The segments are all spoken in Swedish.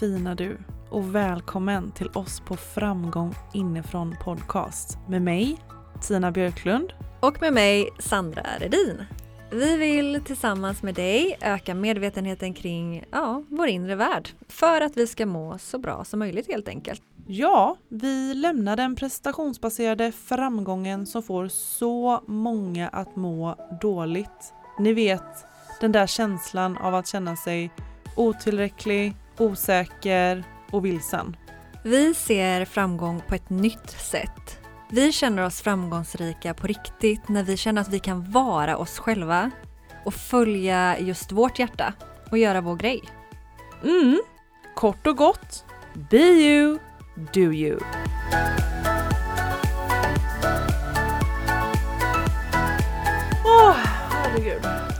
fina du och välkommen till oss på Framgång inifrån podcast med mig Tina Björklund och med mig Sandra Redin. Vi vill tillsammans med dig öka medvetenheten kring ja, vår inre värld för att vi ska må så bra som möjligt helt enkelt. Ja, vi lämnar den prestationsbaserade framgången som får så många att må dåligt. Ni vet, den där känslan av att känna sig otillräcklig, osäker och vilsen. Vi ser framgång på ett nytt sätt. Vi känner oss framgångsrika på riktigt när vi känner att vi kan vara oss själva och följa just vårt hjärta och göra vår grej. Mm, kort och gott, be you, do you.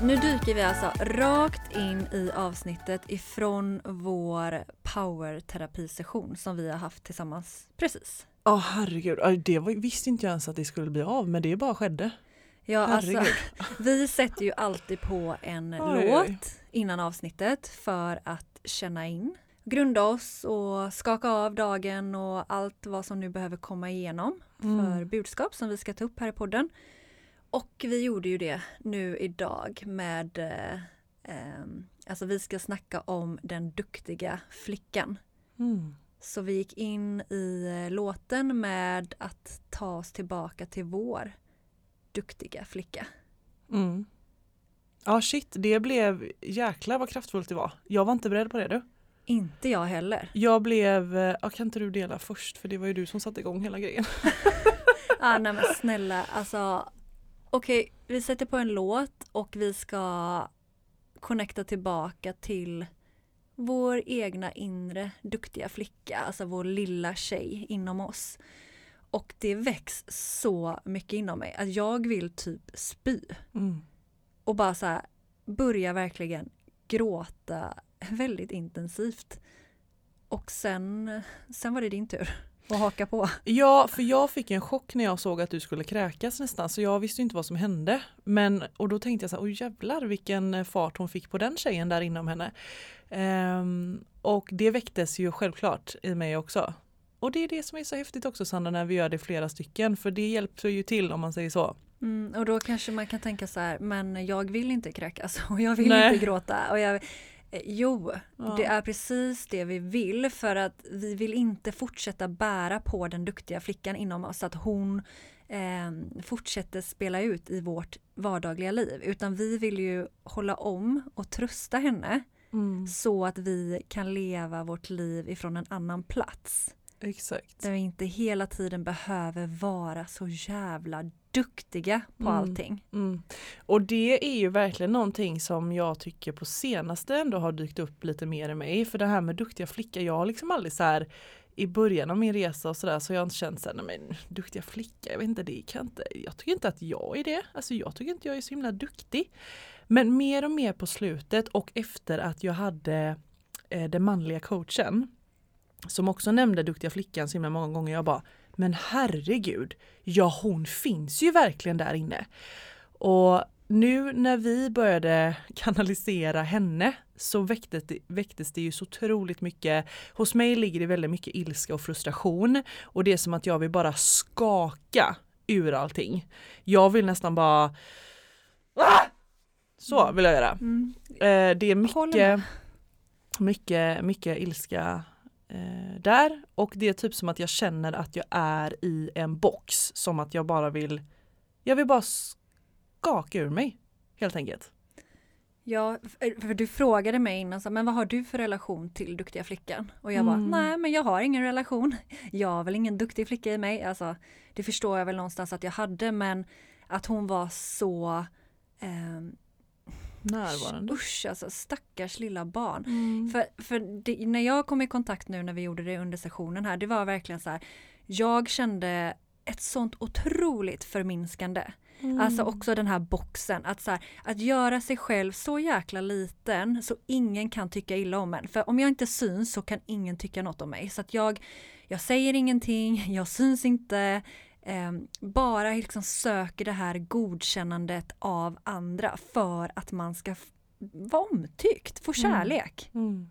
Nu dyker vi alltså rakt in i avsnittet ifrån vår powerterapisession som vi har haft tillsammans precis. Ja oh, herregud, det var, visste inte jag ens att det skulle bli av men det bara skedde. Ja alltså, herregud. alltså vi sätter ju alltid på en oj, låt oj. innan avsnittet för att känna in, grunda oss och skaka av dagen och allt vad som nu behöver komma igenom mm. för budskap som vi ska ta upp här i podden. Och vi gjorde ju det nu idag med eh, eh, Alltså vi ska snacka om den duktiga flickan. Mm. Så vi gick in i eh, låten med att ta oss tillbaka till vår duktiga flicka. Mm. Ja shit, det blev jäklar vad kraftfullt det var. Jag var inte beredd på det du. Inte jag heller. Jag blev, eh, ja, kan inte du dela först för det var ju du som satte igång hela grejen. ah, nej men snälla, alltså okej, okay, vi sätter på en låt och vi ska connecta tillbaka till vår egna inre duktiga flicka, alltså vår lilla tjej inom oss. Och det väcks så mycket inom mig att jag vill typ spy. Mm. Och bara så här, börja verkligen gråta väldigt intensivt. Och sen, sen var det din tur att haka på. Ja, för jag fick en chock när jag såg att du skulle kräkas nästan så jag visste inte vad som hände. Men, och då tänkte jag så här, oj jävlar vilken fart hon fick på den tjejen där inom henne. Um, och det väcktes ju självklart i mig också. Och det är det som är så häftigt också Sandra när vi gör det flera stycken för det hjälper ju till om man säger så. Mm, och då kanske man kan tänka så här, men jag vill inte kräkas och jag vill Nej. inte gråta. Och jag, jo, ja. det är precis det vi vill för att vi vill inte fortsätta bära på den duktiga flickan inom oss, att hon eh, fortsätter spela ut i vårt vardagliga liv. Utan vi vill ju hålla om och trösta henne Mm. Så att vi kan leva vårt liv ifrån en annan plats. Exakt. Där vi inte hela tiden behöver vara så jävla duktiga på mm. allting. Mm. Och det är ju verkligen någonting som jag tycker på senaste ändå har dykt upp lite mer i mig. För det här med duktiga flicka, jag har liksom aldrig så här i början av min resa och sådär så har jag inte känt såhär, men duktiga flicka, jag vet inte, det kan inte, jag tycker inte att jag är det. Alltså jag tycker inte jag är så himla duktig. Men mer och mer på slutet och efter att jag hade eh, den manliga coachen som också nämnde duktiga flickan så himla många gånger. Jag bara, men herregud, ja hon finns ju verkligen där inne. Och nu när vi började kanalisera henne så väcktes det, väcktes det ju så otroligt mycket. Hos mig ligger det väldigt mycket ilska och frustration och det är som att jag vill bara skaka ur allting. Jag vill nästan bara ah! Så vill jag göra. Mm. Eh, det är mycket, mycket, mycket ilska eh, där och det är typ som att jag känner att jag är i en box som att jag bara vill, jag vill bara skaka ur mig helt enkelt. Ja, för du frågade mig innan, men vad har du för relation till duktiga flickan? Och jag mm. bara, nej men jag har ingen relation. Jag har väl ingen duktig flicka i mig. Alltså, det förstår jag väl någonstans att jag hade, men att hon var så eh, närvarande. Usch alltså stackars lilla barn. Mm. För, för det, när jag kom i kontakt nu när vi gjorde det under sessionen här, det var verkligen så här, jag kände ett sånt otroligt förminskande. Mm. Alltså också den här boxen, att, så här, att göra sig själv så jäkla liten så ingen kan tycka illa om en. För om jag inte syns så kan ingen tycka något om mig. Så att jag, jag säger ingenting, jag syns inte, eh, bara liksom söker det här godkännandet av andra för att man ska vara omtyckt, få mm. kärlek. Mm. Mm.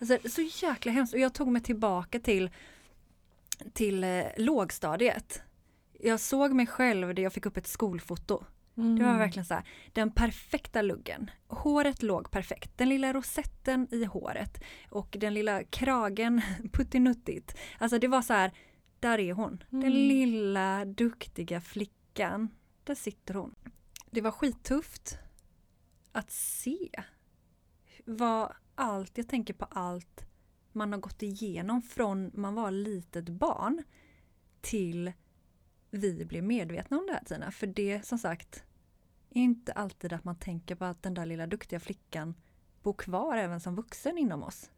Alltså, så jäkla hemskt. Och jag tog mig tillbaka till, till eh, lågstadiet. Jag såg mig själv där jag fick upp ett skolfoto. Mm. Det var verkligen så här, den perfekta luggen. Håret låg perfekt. Den lilla rosetten i håret och den lilla kragen puttinuttigt. Alltså det var så här, där är hon. Den Mm. lilla duktiga flickan. Där sitter hon. Det var skittufft att se vad allt, jag tänker på allt man har gått igenom från man var litet barn till vi blev medvetna om det här Tina. För det som sagt är inte alltid att man tänker på att den där lilla duktiga flickan bor kvar även som vuxen inom oss.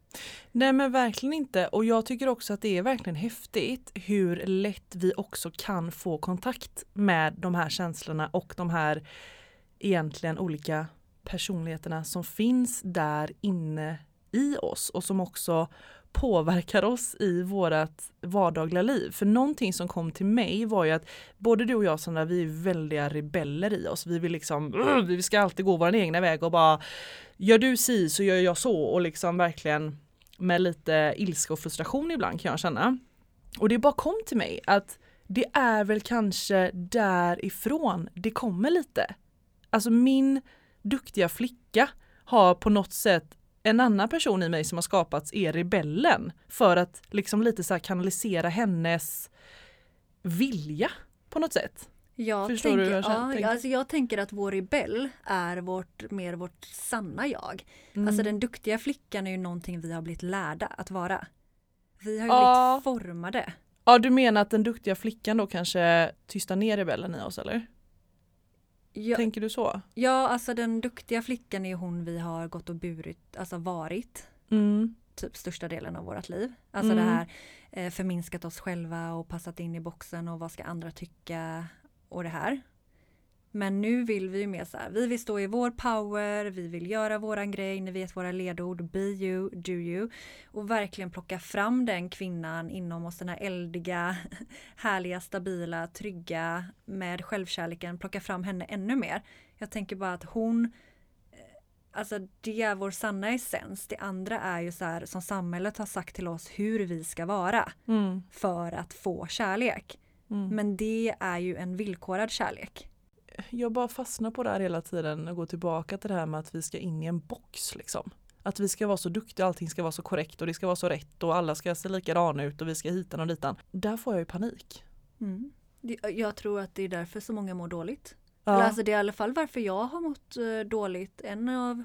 Nej men verkligen inte. Och jag tycker också att det är verkligen häftigt hur lätt vi också kan få kontakt med de här känslorna och de här egentligen olika personligheterna som finns där inne i oss och som också påverkar oss i vårt vardagliga liv. För någonting som kom till mig var ju att både du och jag Sandra, vi är väldiga rebeller i oss. Vi vill liksom, vi ska alltid gå vår egna väg och bara gör du si så gör jag så och liksom verkligen med lite ilska och frustration ibland kan jag känna. Och det bara kom till mig att det är väl kanske därifrån det kommer lite. Alltså min duktiga flicka har på något sätt en annan person i mig som har skapats är rebellen för att liksom lite så kanalisera hennes vilja på något sätt. Jag Förstår tänker, du hur jag känner- ja, tänker? alltså jag tänker att vår rebell är vårt, mer vårt sanna jag. Mm. Alltså den duktiga flickan är ju någonting vi har blivit lärda att vara. Vi har ju Ja. blivit formade. Ja du menar att den duktiga flickan då kanske tystar ner rebellen i oss eller? Ja, Tänker du så? ja, alltså den duktiga flickan är hon vi har gått och burit, alltså varit Mm. typ största delen av vårt liv. Alltså Mm. det här eh, förminskat oss själva och passat in i boxen och vad ska andra tycka och det här. Men nu vill vi ju mer så här, vi vill stå i vår power, vi vill göra våran grej, ni vet våra ledord, be you, do you. Och verkligen plocka fram den kvinnan inom oss, den här eldiga, härliga, stabila, trygga med självkärleken, plocka fram henne ännu mer. Jag tänker bara att hon eh, Alltså det är vår sanna essens. Det andra är ju så här som samhället har sagt till oss hur vi ska vara Mm. för att få kärlek. Mm. Men det är ju en villkorad kärlek. Jag bara fastnar på det här hela tiden och går tillbaka till det här med att vi ska in i en box liksom. Att vi ska vara så duktiga, allting ska vara så korrekt och det ska vara så rätt och alla ska se likadana ut och vi ska hitan och ditan. Där får jag ju panik. Mm. Jag tror att det är därför så många mår dåligt. Ja. Eller alltså det är i alla fall varför jag har mått eh, dåligt. En av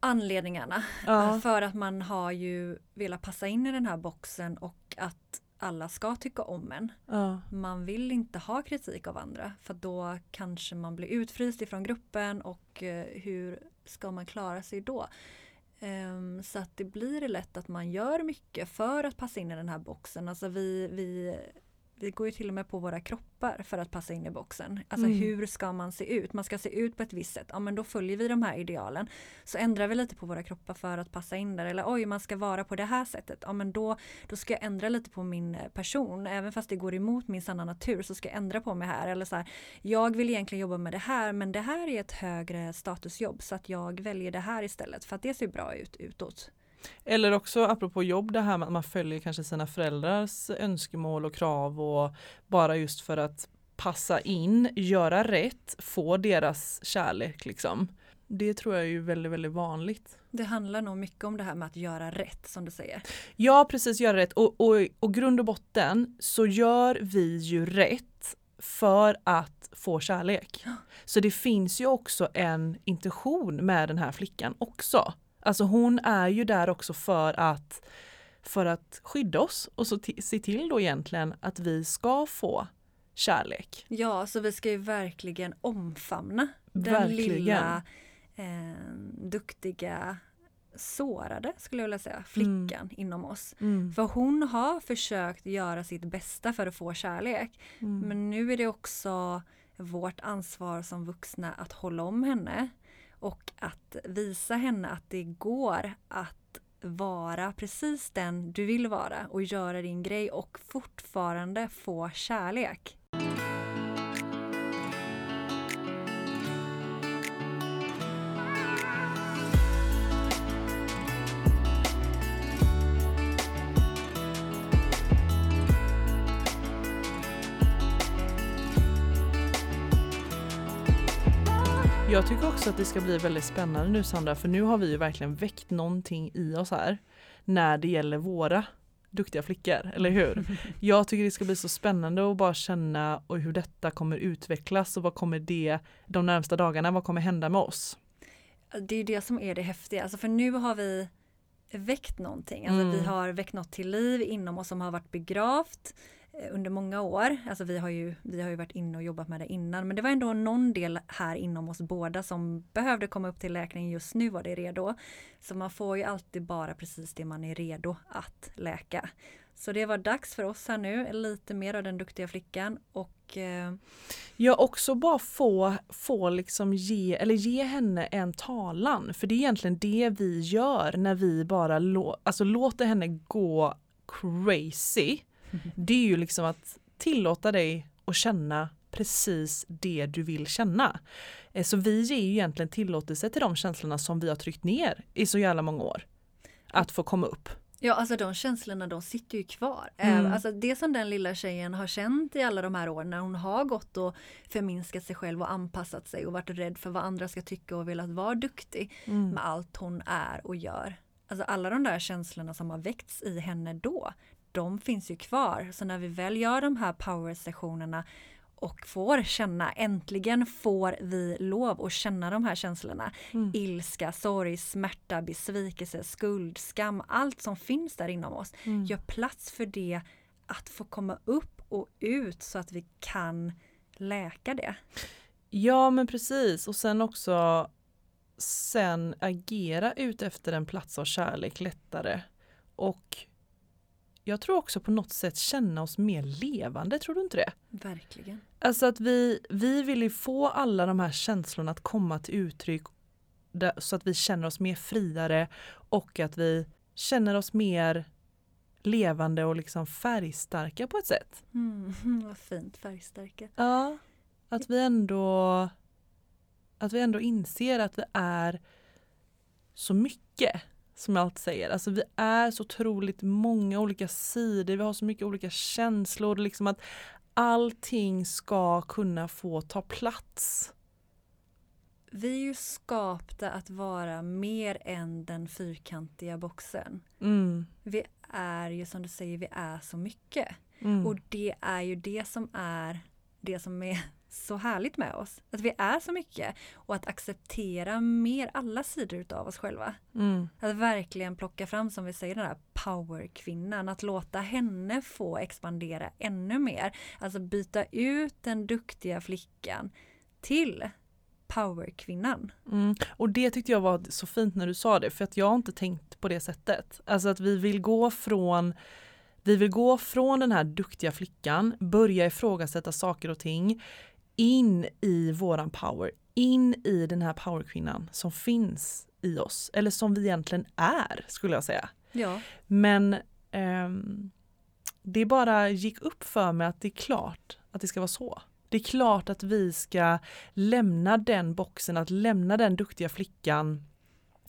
anledningarna. ja. För att man har ju velat passa in i den här boxen och att alla ska tycka om en. ja. Man vill inte ha kritik av andra för då kanske man blir utfryst ifrån gruppen och eh, hur ska man klara sig då? Ehm, så att det blir lätt att man gör mycket för att passa in i den här boxen. Alltså vi, vi, vi går ju till och med på våra kroppar för att passa in i boxen. Alltså Mm. hur ska man se ut? Man ska se ut på ett visst sätt. Ja men då följer vi de här idealen. Så ändrar vi lite på våra kroppar för att passa in där. Eller oj, man ska vara på det här sättet. Ja men då, då ska jag ändra lite på min eh, person. Även fast det går emot min sanna natur så ska jag ändra på mig här. Eller så här, jag vill egentligen jobba med det här men det här är ett högre statusjobb så att jag väljer det här istället för att det ser bra ut utåt. Eller också apropå jobb det här med att man följer kanske sina föräldrars önskemål och krav och bara just för att passa in, göra rätt, få deras kärlek liksom. Det tror jag är ju väldigt, väldigt vanligt. Det handlar nog mycket om det här med att göra rätt som du säger. Ja, precis, göra rätt. Och, och, och grund och botten så gör vi ju rätt för att få kärlek. Så det finns ju också en intention med den här flickan också. Alltså hon är ju där också för att, för att skydda oss och så se till då egentligen att vi ska få kärlek. Ja, så vi ska ju verkligen omfamna den Verkligen. lilla eh, duktiga sårade skulle jag vilja säga, flickan inom oss. Mm. För hon har försökt göra sitt bästa för att få kärlek. Mm. Men nu är det också vårt ansvar som vuxna att hålla om henne och att visa henne att det går att vara precis den du vill vara och göra din grej och fortfarande få kärlek. Jag tycker också att det ska bli väldigt spännande nu Sandra, för nu har vi ju verkligen väckt någonting i oss här när det gäller våra duktiga flickor, eller hur? Jag tycker det ska bli så spännande att bara känna och hur detta kommer utvecklas och vad kommer det de närmsta dagarna, vad kommer hända med oss? Det är det som är det häftiga, alltså för nu har vi väckt någonting, alltså mm. vi har väckt något till liv inom oss som har varit begravt Eh, under många år. Alltså vi har, ju, vi har ju varit inne och jobbat med det innan men det var ändå någon del här inom oss båda som behövde komma upp till läkning. Just nu var det redo. Så man får ju alltid bara precis det man är redo att läka. Så det var dags för oss här nu, lite mer av den duktiga flickan och eh... Ja också bara få, få liksom ge, eller ge henne en talan. För det är egentligen det vi gör när vi bara lå, alltså låter henne gå crazy det är ju liksom att tillåta dig att känna precis det du vill känna. Eh, så vi ger ju egentligen tillåtelse till de känslorna som vi har tryckt ner i så jävla många år. Att få komma upp. Ja, alltså de känslorna de sitter ju kvar. Mm. Alltså det som den lilla tjejen har känt i alla de här åren när hon har gått och förminskat sig själv och anpassat sig och varit rädd för vad andra ska tycka och velat vara duktig mm. med allt hon är och gör. Alltså alla de där känslorna som har väckts i henne då, de finns ju kvar. Så när vi väl gör de här power-sessionerna och får känna, äntligen får vi lov att känna de här känslorna. Mm. Ilska, sorg, smärta, besvikelse, skuld, skam, allt som finns där inom oss. Mm. Gör plats för det att få komma upp och ut så att vi kan läka det. Ja men precis och sen också sen agera ut efter en plats av kärlek lättare och jag tror också på något sätt känna oss mer levande, tror du inte det? Verkligen. Alltså att vi, vi vill ju få alla de här känslorna att komma till uttryck där, så att vi känner oss mer friare och att vi känner oss mer levande och liksom färgstarka på ett sätt. Mm, vad fint, färgstarka. Ja, att vi ändå att vi ändå inser att vi är så mycket som jag alltid säger. Alltså vi är så otroligt många olika sidor, vi har så mycket olika känslor, liksom att allting ska kunna få ta plats. Vi är ju skapta att vara mer än den fyrkantiga boxen. Mm. Vi är ju som du säger, vi är så mycket. Mm. Och det är ju det som är det som är så härligt med oss. Att vi är så mycket och att acceptera mer alla sidor utav oss själva. Mm. Att verkligen plocka fram som vi säger den här powerkvinnan, att låta henne få expandera ännu mer. Alltså byta ut den duktiga flickan till powerkvinnan. Mm. Och det tyckte jag var så fint när du sa det för att jag har inte tänkt på det sättet. Alltså att vi vill gå från vi vill gå från den här duktiga flickan, börja ifrågasätta saker och ting, in i våran power, in i den här powerkvinnan som finns i oss, eller som vi egentligen är skulle jag säga. Ja. Men um, det bara gick upp för mig att det är klart att det ska vara så. Det är klart att vi ska lämna den boxen, att lämna den duktiga flickan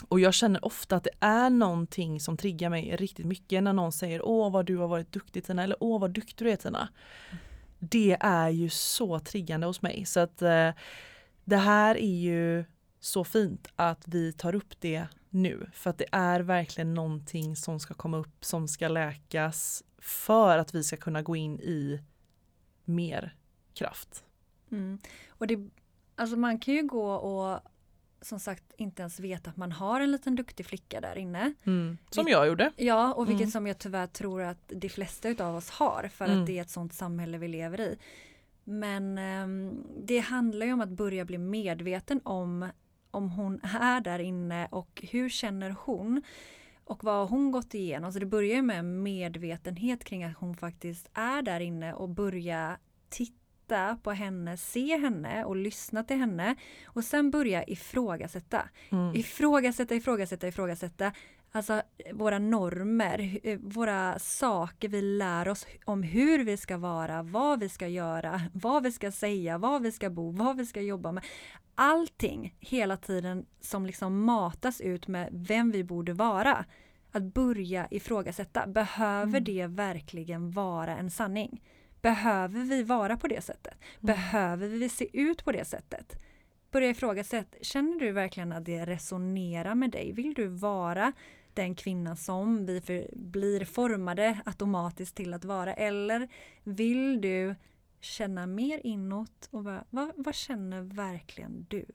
och jag känner ofta att det är någonting som triggar mig riktigt mycket när någon säger åh vad du har varit duktig Tina eller åh vad duktig du är Tina. Det är ju så triggande hos mig så att eh, det här är ju så fint att vi tar upp det nu för att det är verkligen någonting som ska komma upp som ska läkas för att vi ska kunna gå in i mer kraft. Mm. Och det, alltså man kan ju gå och som sagt inte ens veta att man har en liten duktig flicka där inne. Mm. Som jag gjorde. Ja, och vilket mm. som jag tyvärr tror att de flesta utav oss har för mm. att det är ett sånt samhälle vi lever i. Men um, det handlar ju om att börja bli medveten om om hon är där inne och hur känner hon? Och vad har hon gått igenom? Så det börjar med medvetenhet kring att hon faktiskt är där inne och börja titta titta på henne, se henne och lyssna till henne och sen börja ifrågasätta. Mm. Ifrågasätta, ifrågasätta, ifrågasätta. Alltså våra normer, eh, våra saker vi lär oss om hur vi ska vara, vad vi ska göra, vad vi ska säga, var vi ska bo, vad vi ska jobba med. Allting hela tiden som liksom matas ut med vem vi borde vara. Att börja ifrågasätta, behöver mm. det verkligen vara en sanning? Behöver vi vara på det sättet? Mm. Behöver vi se ut på det sättet? börja ifrågasätta, känner du verkligen att det resonerar med dig? Vill du vara den kvinna som vi för, blir formade automatiskt till att vara? Eller vill du känna mer inåt och bara, vad, vad känner verkligen du?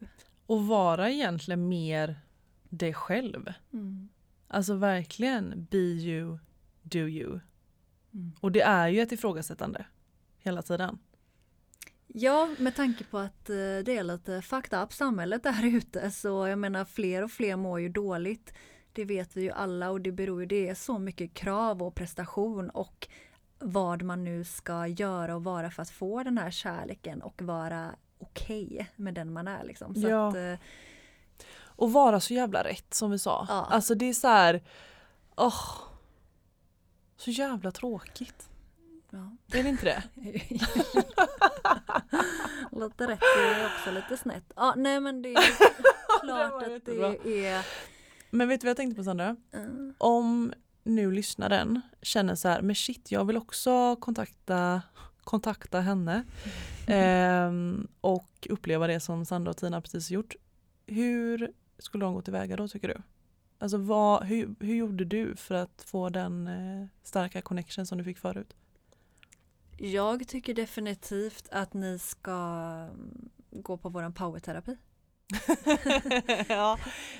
Och vara egentligen mer dig själv. Mm. Alltså verkligen be you, do you. Mm. Och det är ju ett ifrågasättande hela tiden. Ja, med tanke på att eh, det är lite fucked up samhället där ute så jag menar fler och fler mår ju dåligt. Det vet vi ju alla och det beror ju, det är så mycket krav och prestation och vad man nu ska göra och vara för att få den här kärleken och vara okej okay med den man är liksom. Så Ja. att, eh, Och vara så jävla rätt som vi sa. Ja. Alltså det är så här, åh, så jävla tråkigt. Ja. Är det inte det? lite rätt är också lite snett. Ja, nej men det är klart var att det är Men vet du vad jag tänkte på Sandra? eh, Om nu lyssnaren känner så här, men shit jag vill också kontakta, kontakta henne ehm, och uppleva det som Sandra och Tina precis gjort. Hur skulle de gå tillväga då tycker du? Alltså vad, hur, hur gjorde du för att få den eh, starka connection som du fick förut? Jag tycker definitivt att ni ska mm, gå på våran powerterapi. ja,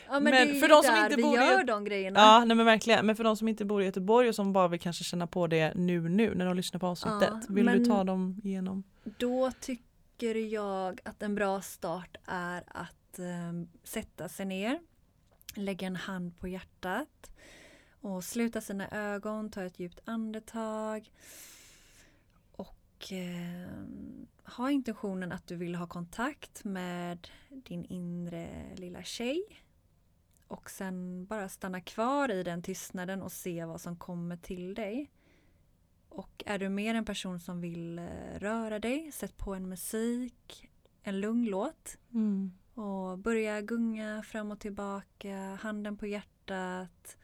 Ja men, Men det är för de som inte vi bor i gör ett- de grejerna. ja nej men verkligen. Men för de som inte bor i Göteborg och som bara vill kanske känna på det nu nu när de lyssnar på avsnittet. Ja, vill du ta dem igenom? Då tycker jag att en bra start är att eh, sätta sig ner, lägga en hand på hjärtat och sluta sina ögon, ta ett djupt andetag och eh, ha intentionen att du vill ha kontakt med din inre lilla tjej och sen bara stanna kvar i den tystnaden och se vad som kommer till dig. Och är du mer en person som vill eh, röra dig, sätt på en musik, en lugn låt Mm. och börja gunga fram och tillbaka, handen på hjärtat,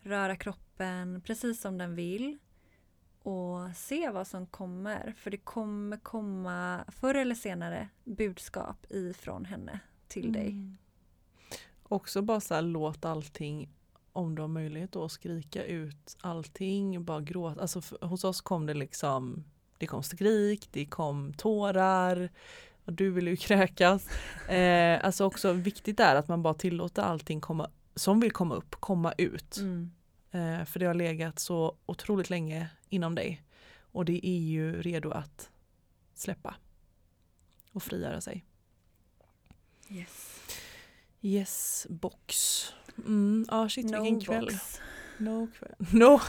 röra kroppen precis som den vill och se vad som kommer. För det kommer komma förr eller senare budskap ifrån henne till dig. Mm. Också bara så här, låt allting, om du har möjlighet då, skrika ut allting, bara gråta. Alltså för, hos oss kom det liksom, det kom skrik, det kom tårar, och du vill ju kräkas. Eh, alltså också viktigt är att man bara tillåter allting komma, som vill komma upp, komma ut. Mm. Eh, för det har legat så otroligt länge inom dig. Och det är ju redo att släppa och frigöra sig. Yes. Yes box. Mm, ja shit vilken kväll. box. No kväll. No,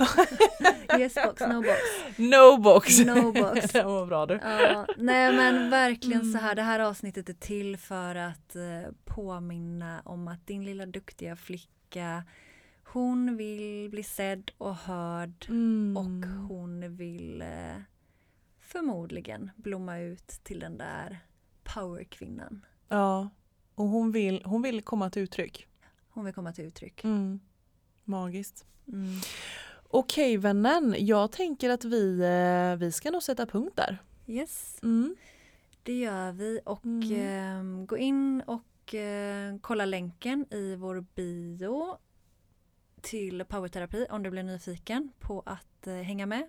Yes box, no box. no box. No box. det var bra du. Ja, nej men verkligen så Mm. här, det här avsnittet är till för att eh, påminna om att din lilla duktiga flicka hon vill bli sedd och hörd Mm. och hon vill eh, förmodligen blomma ut till den där powerkvinnan. Ja, och hon vill, hon vill komma till uttryck. Hon vill komma till uttryck. Mm. Magiskt. Mm. Okej vännen, jag tänker att vi, eh, vi ska nog sätta punkt där. Yes, Mm. det gör vi och Mm. eh, gå in och eh, kolla länken i vår bio till powerterapi om du blir nyfiken på att eh, hänga med.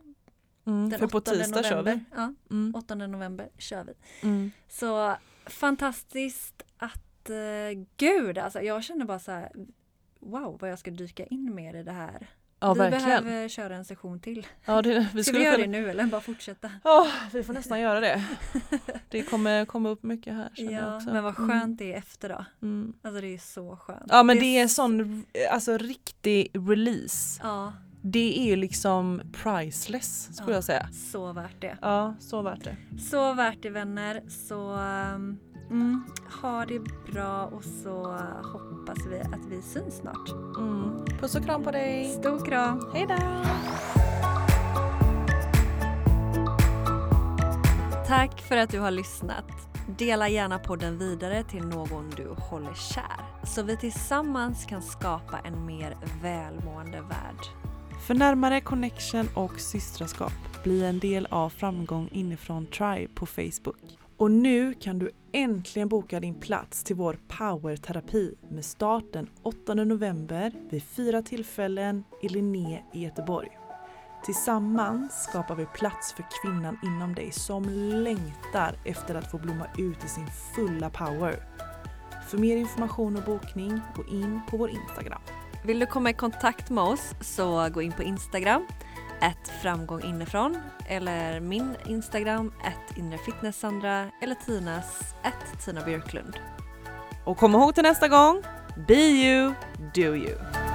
Mm. Den För på 8 tisdag kör vi. Ja, Mm. 8 november kör vi. Mm. Så fantastiskt att eh, gud alltså jag känner bara så här wow vad jag ska dyka in mer i det här. Ja vi verkligen. behöver köra en session till. Ja, det, vi Ska vi skulle göra det kunna... nu eller bara fortsätta? Ja, vi får nästan göra det. Det kommer komma upp mycket här Ja, men vad skönt det är efter då. Mm. Mm. Alltså det är så skönt. Ja men det är en s- sån alltså, riktig release. Ja, Det är liksom priceless skulle Ja. jag säga. så värt det. Ja, så värt det. Så värt det vänner. Så um, mm, ha det bra och så hoppas vi att vi syns snart. Mm. Puss och kram på dig. Stor kram! Hej då! Tack för att du har lyssnat. Dela gärna podden vidare till någon du håller kär så vi tillsammans kan skapa en mer välmående värld. För närmare connection och systraskap, bli en del av Framgång inifrån Tribe på Facebook. Och nu kan du äntligen boka din plats till vår powerterapi med start den 8 november vid fyra tillfällen i Linné i Göteborg. Tillsammans skapar vi plats för kvinnan inom dig som längtar efter att få blomma ut i sin fulla power. För mer information och bokning, gå in på vår Instagram. Vill du komma i kontakt med oss så gå in på Instagram, ett framgång inifrån eller min Instagram, ett inrefitnesssandra eller Tinas, ett Tina Björklund. Och kom ihåg till nästa gång, be you, do you.